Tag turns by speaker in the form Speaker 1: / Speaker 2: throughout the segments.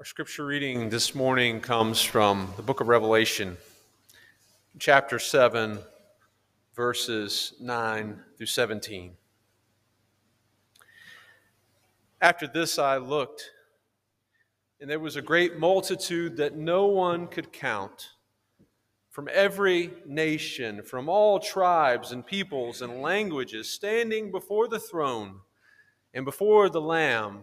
Speaker 1: Our scripture reading this morning comes from the book of Revelation, chapter 7, verses 9 through 17. After this, I looked, and there was a great multitude that no one could count from every nation, from all tribes and peoples and languages, standing before the throne and before the Lamb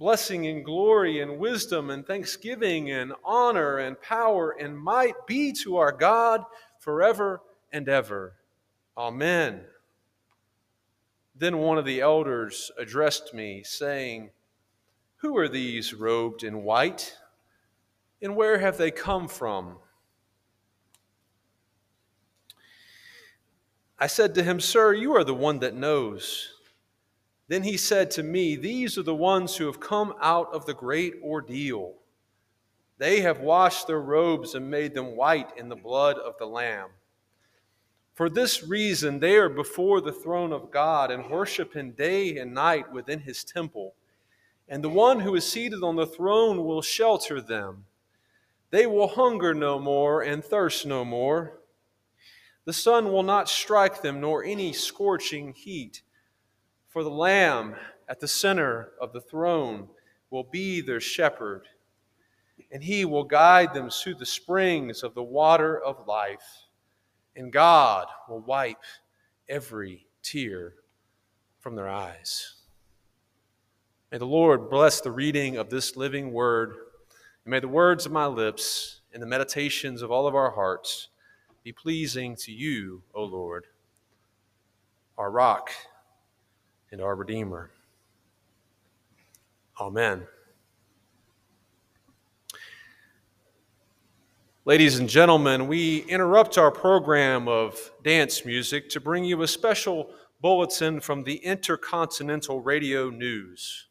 Speaker 1: blessing and glory and wisdom and thanksgiving and honor and power and might be to our God forever and ever. Amen. Then one of the elders addressed me, saying, Who are these robed in white, and where have they come from? I said to him, Sir, you are the one that knows. Then he said to me, These are the ones who have come out of the great ordeal. They have washed their robes and made them white in the blood of the Lamb. For this reason, they are before the throne of God and worship him day and night within his temple. And the one who is seated on the throne will shelter them. They will hunger no more and thirst no more. The sun will not strike them, nor any scorching heat. For the Lamb at the center of the throne will be their shepherd, and he will guide them through the springs of the water of life, and God will wipe every tear from their eyes. May the Lord bless the reading of this living word, and may the words of my lips and the meditations of all of our hearts be pleasing to you, O Lord, our rock and our Redeemer. Amen. Ladies and gentlemen, we interrupt our program of dance music to bring you a special bulletin from the Intercontinental Radio News.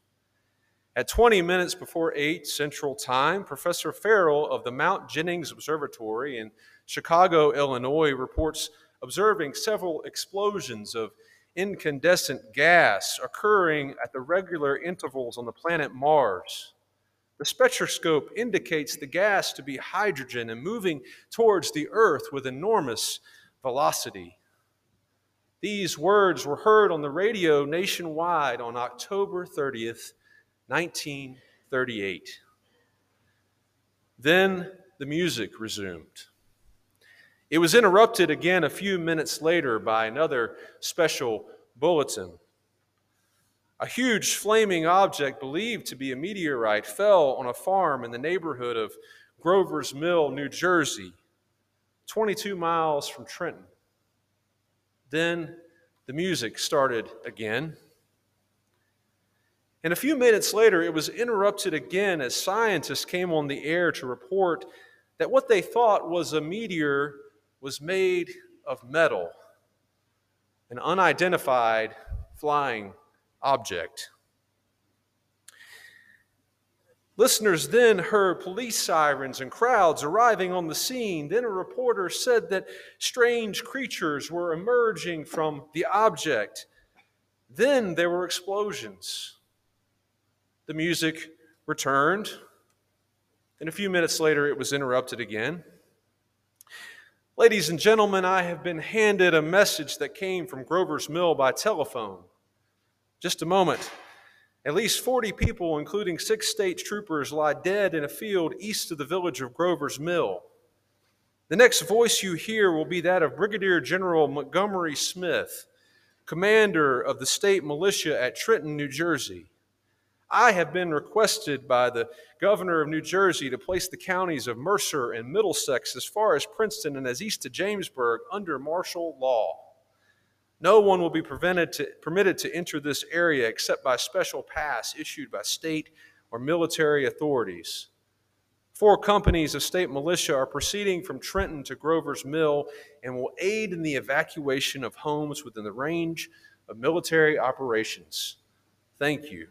Speaker 1: At 20 minutes before 8 Central Time, Professor Farrell of the Mount Jennings Observatory in Chicago, Illinois, reports observing several explosions of incandescent gas occurring at the regular intervals on the planet Mars. The spectroscope indicates the gas to be hydrogen and moving towards the Earth with enormous velocity. These words were heard on the radio nationwide on October 30th, 1938. Then the music resumed. It was interrupted again a few minutes later by another special bulletin. A huge flaming object believed to be a meteorite fell on a farm in the neighborhood of Grover's Mill, New Jersey, 22 miles from Trenton. Then the music started again. And a few minutes later, it was interrupted again as scientists came on the air to report that what they thought was a meteor was made of metal, an unidentified flying object. Listeners then heard police sirens and crowds arriving on the scene. Then a reporter said that strange creatures were emerging from the object. Then there were explosions. The music returned, and a few minutes later it was interrupted again. Ladies and gentlemen, I have been handed a message that came from Grover's Mill by telephone. Just a moment. At least 40 people, including six state troopers, lie dead in a field east of the village of Grover's Mill. The next voice you hear will be that of Brigadier General Montgomery Smith, commander of the state militia at Trenton, New Jersey. I have been requested by the governor of New Jersey to place the counties of Mercer and Middlesex as far as Princeton and as east to Jamesburg under martial law. No one will be to, permitted to enter this area except by special pass issued by state or military authorities. Four companies of state militia are proceeding from Trenton to Grover's Mill and will aid in the evacuation of homes within the range of military operations. Thank you.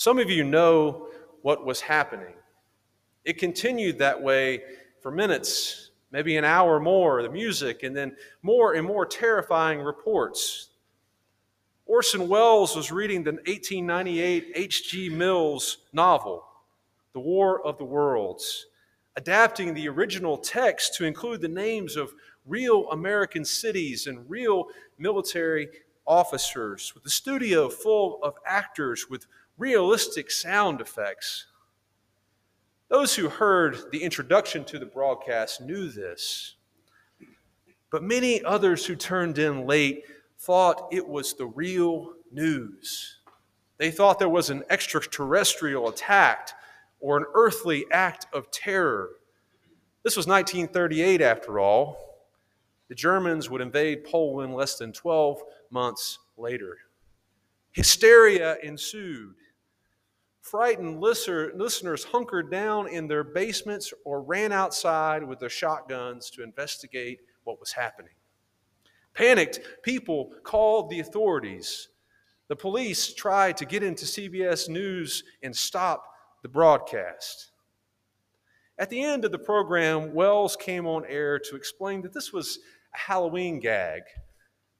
Speaker 1: Some of you know what was happening. It continued that way for minutes, maybe an hour more, the music, and then more and more terrifying reports. Orson Welles was reading the 1898 H.G. Wells novel, The War of the Worlds, adapting the original text to include the names of real American cities and real military officers, with the studio full of actors with realistic sound effects. Those who heard the introduction to the broadcast knew this. But many others who turned in late thought it was the real news. They thought there was an extraterrestrial attack or an earthly act of terror. This was 1938, after all. The Germans would invade Poland less than 12 months later. Hysteria ensued. Frightened listeners hunkered down in their basements or ran outside with their shotguns to investigate what was happening. Panicked people called the authorities. The police tried to get into CBS News and stop the broadcast. At the end of the program, Welles came on air to explain that this was a Halloween gag,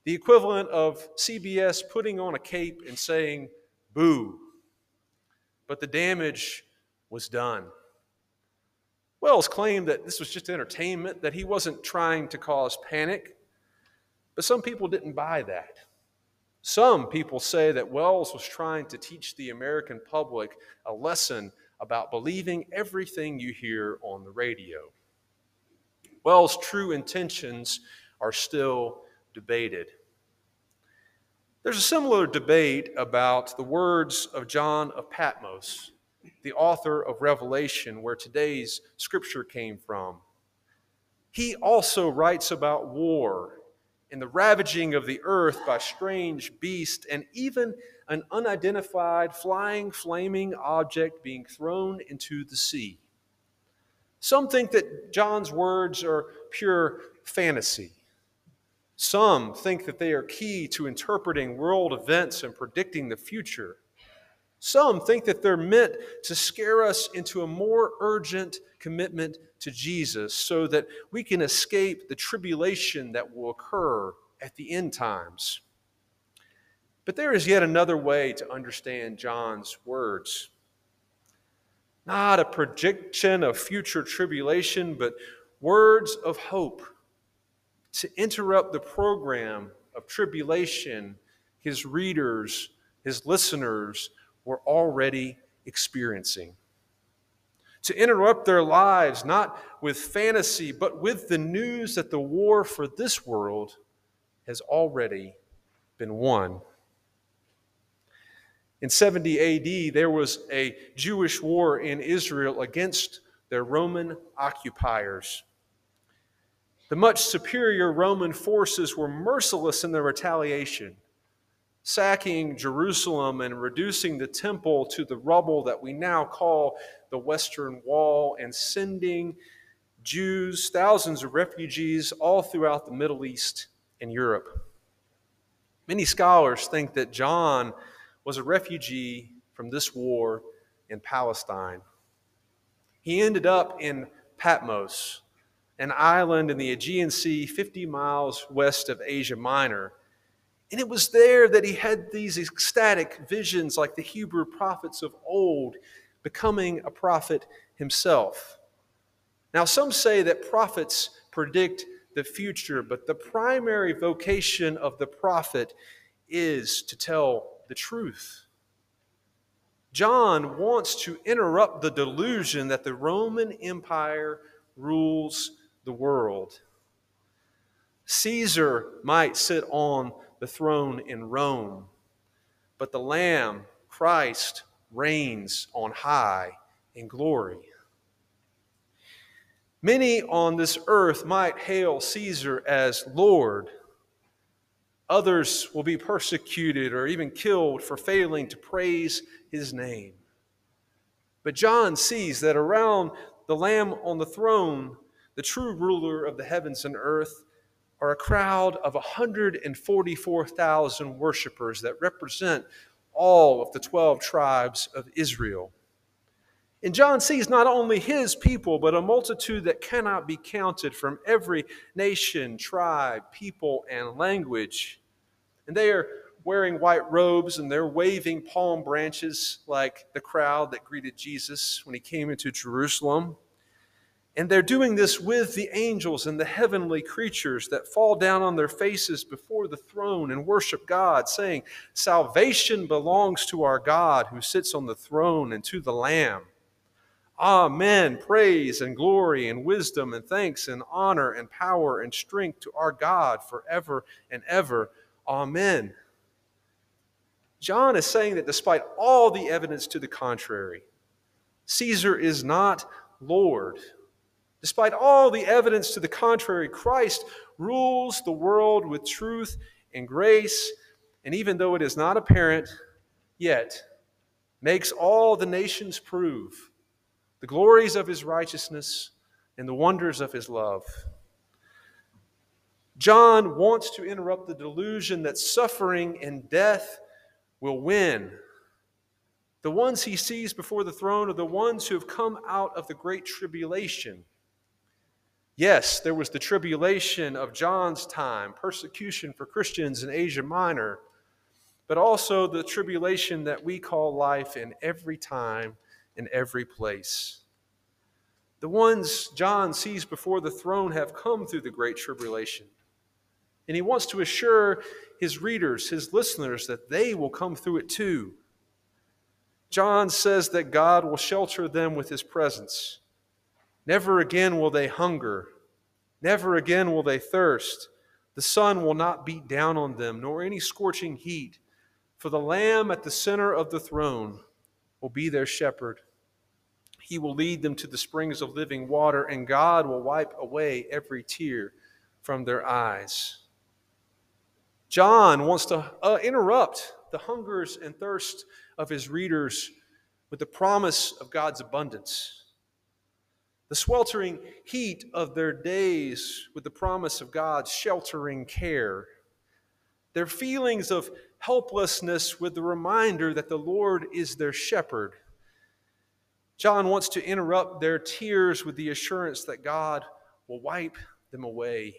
Speaker 1: the equivalent of CBS putting on a cape and saying, boo. But the damage was done. Welles claimed that this was just entertainment, that he wasn't trying to cause panic. But some people didn't buy that. Some people say that Welles was trying to teach the American public a lesson about believing everything you hear on the radio. Welles' true intentions are still debated. There's a similar debate about the words of John of Patmos, the author of Revelation, where today's scripture came from. He also writes about war and the ravaging of the earth by strange beasts and even an unidentified flying, flaming object being thrown into the sea. Some think that John's words are pure fantasy. Some think that they are key to interpreting world events and predicting the future. Some think that they're meant to scare us into a more urgent commitment to Jesus so that we can escape the tribulation that will occur at the end times. But there is yet another way to understand John's words. Not a prediction of future tribulation, but words of hope to interrupt the program of tribulation his readers, his listeners were already experiencing. To interrupt their lives, not with fantasy, but with the news that the war for this world has already been won. In 70 AD, there was a Jewish war in Israel against their Roman occupiers. The much superior Roman forces were merciless in their retaliation, sacking Jerusalem and reducing the temple to the rubble that we now call the Western Wall and sending Jews, thousands of refugees all throughout the Middle East and Europe. Many scholars think that John was a refugee from this war in Palestine. He ended up in Patmos, an island in the Aegean Sea 50 miles west of Asia Minor. And it was there that he had these ecstatic visions like the Hebrew prophets of old, becoming a prophet himself. Now, some say that prophets predict the future, but the primary vocation of the prophet is to tell the truth. John wants to interrupt the delusion that the Roman Empire rules the world. Caesar might sit on the throne in Rome, but the Lamb, Christ, reigns on high in glory. Many on this earth might hail Caesar as Lord. Others will be persecuted or even killed for failing to praise his name. But John sees that around the Lamb on the throne, the true ruler of the heavens and earth, are a crowd of 144,000 worshipers that represent all of the 12 tribes of Israel. And John sees not only his people, but a multitude that cannot be counted from every nation, tribe, people, and language. And they are wearing white robes and they're waving palm branches like the crowd that greeted Jesus when he came into Jerusalem. And they're doing this with the angels and the heavenly creatures that fall down on their faces before the throne and worship God, saying, Salvation belongs to our God who sits on the throne and to the Lamb. Amen. Praise and glory and wisdom and thanks and honor and power and strength to our God forever and ever. Amen. John is saying that despite all the evidence to the contrary, Caesar is not Lord. Despite all the evidence to the contrary, Christ rules the world with truth and grace, and even though it is not apparent yet, makes all the nations prove the glories of his righteousness and the wonders of his love. John wants to interrupt the delusion that suffering and death will win. The ones he sees before the throne are the ones who have come out of the great tribulation. Yes, there was the tribulation of John's time, persecution for Christians in Asia Minor, but also the tribulation that we call life in every time in every place. The ones John sees before the throne have come through the great tribulation. And he wants to assure his readers, his listeners, that they will come through it too. John says that God will shelter them with his presence. Never again will they hunger. Never again will they thirst. The sun will not beat down on them, nor any scorching heat. For the Lamb at the center of the throne will be their shepherd. He will lead them to the springs of living water, and God will wipe away every tear from their eyes. John wants to uh, interrupt the hungers and thirst of his readers with the promise of God's abundance. The sweltering heat of their days with the promise of God's sheltering care. Their feelings of helplessness with the reminder that the Lord is their shepherd John wants to interrupt their tears with the assurance that God will wipe them away.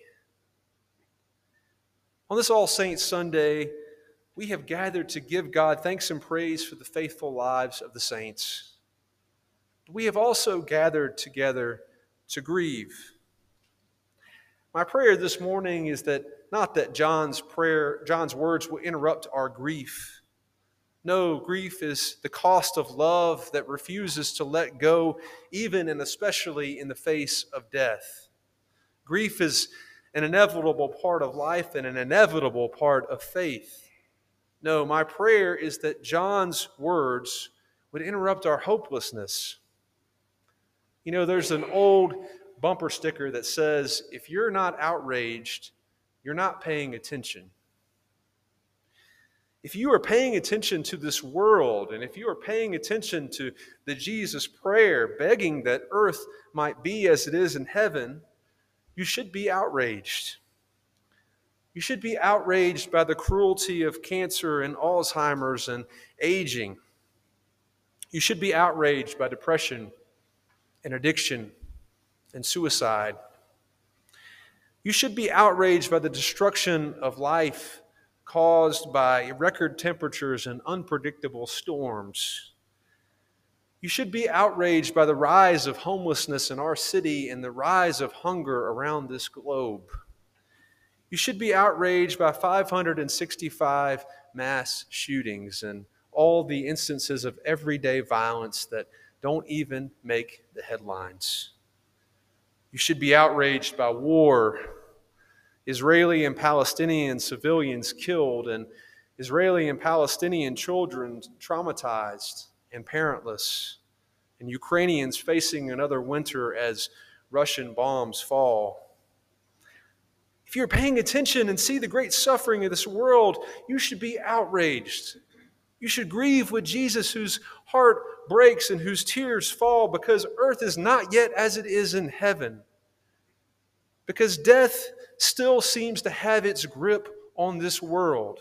Speaker 1: On this All Saints Sunday, we have gathered to give God thanks and praise for the faithful lives of the saints. We have also gathered together to grieve. My prayer this morning is that not that John's prayer, John's words will interrupt our grief no, grief is the cost of love that refuses to let go, even and especially in the face of death. Grief is an inevitable part of life and an inevitable part of faith. No, my prayer is that John's words would interrupt our hopelessness. You know, there's an old bumper sticker that says, if you're not outraged, you're not paying attention. If you are paying attention to this world, and if you are paying attention to the Jesus prayer, begging that earth might be as it is in heaven, you should be outraged. You should be outraged by the cruelty of cancer and Alzheimer's and aging. You should be outraged by depression and addiction and suicide. You should be outraged by the destruction of life caused by record temperatures and unpredictable storms. You should be outraged by the rise of homelessness in our city and the rise of hunger around this globe. You should be outraged by 565 mass shootings and all the instances of everyday violence that don't even make the headlines. You should be outraged by war Israeli and Palestinian civilians killed, and Israeli and Palestinian children traumatized and parentless, and Ukrainians facing another winter as Russian bombs fall. If you're paying attention and see the great suffering of this world, you should be outraged. You should grieve with Jesus, whose heart breaks and whose tears fall because earth is not yet as it is in heaven. Because death still seems to have its grip on this world.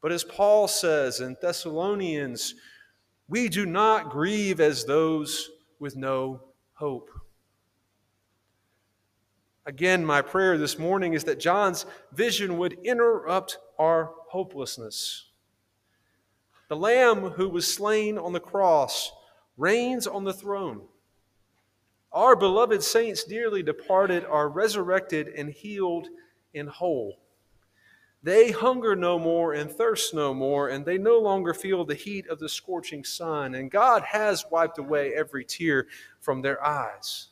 Speaker 1: But as Paul says in Thessalonians, we do not grieve as those with no hope. Again, my prayer this morning is that John's vision would interrupt our hopelessness. The Lamb who was slain on the cross reigns on the throne. Our beloved saints, dearly departed, are resurrected and healed and whole. They hunger no more and thirst no more, and they no longer feel the heat of the scorching sun. And God has wiped away every tear from their eyes.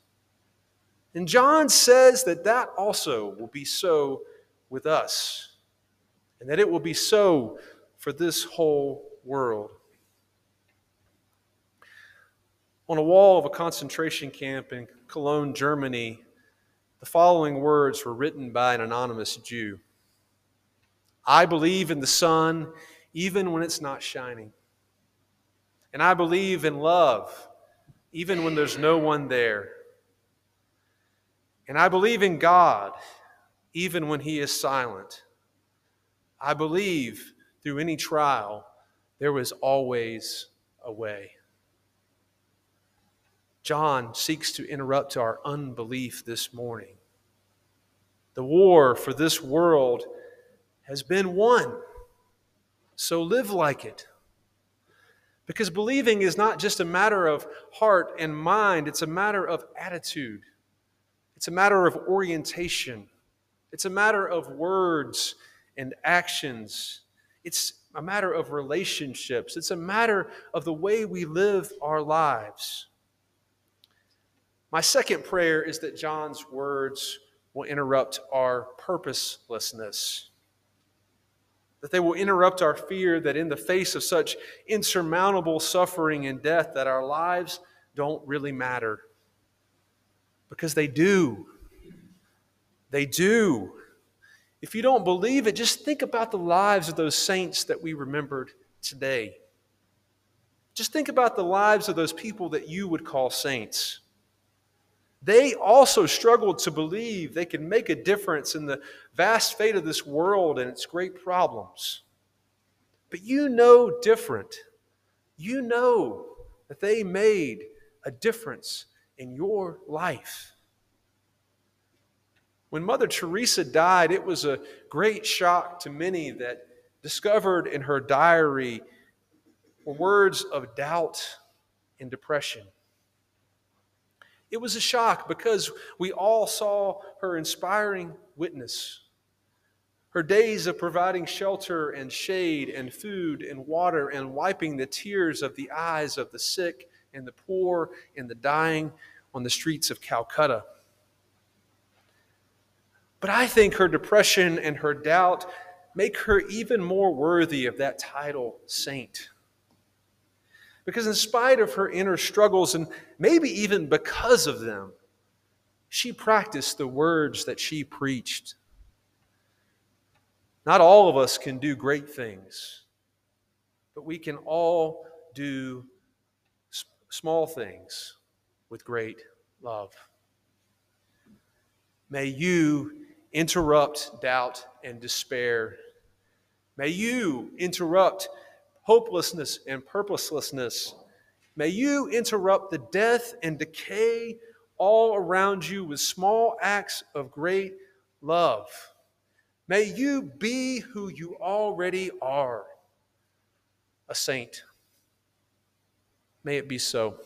Speaker 1: And John says that that also will be so with us, and that it will be so for this whole world. On a wall of a concentration camp in Cologne, Germany, the following words were written by an anonymous Jew. I believe in the sun even when it's not shining. And I believe in love even when there's no one there. And I believe in God even when He is silent. I believe through any trial, there was always a way. John seeks to interrupt our unbelief this morning. The war for this world has been won. So live like it. Because believing is not just a matter of heart and mind, it's a matter of attitude. It's a matter of orientation. It's a matter of words and actions. It's a matter of relationships. It's a matter of the way we live our lives. My second prayer is that John's words will interrupt our purposelessness that they will interrupt our fear that in the face of such insurmountable suffering and death that our lives don't really matter because they do they do if you don't believe it just think about the lives of those saints that we remembered today just think about the lives of those people that you would call saints they also struggled to believe they could make a difference in the vast fate of this world and its great problems. But you know different. You know that they made a difference in your life. When Mother Teresa died, it was a great shock to many that discovered in her diary were words of doubt and depression. It was a shock because we all saw her inspiring witness. Her days of providing shelter and shade and food and water and wiping the tears of the eyes of the sick and the poor and the dying on the streets of Calcutta. But I think her depression and her doubt make her even more worthy of that title, saint. Because, in spite of her inner struggles, and maybe even because of them, she practiced the words that she preached. Not all of us can do great things, but we can all do small things with great love. May you interrupt doubt and despair. May you interrupt hopelessness, and purposelessness. May you interrupt the death and decay all around you with small acts of great love. May you be who you already are a saint. May it be so.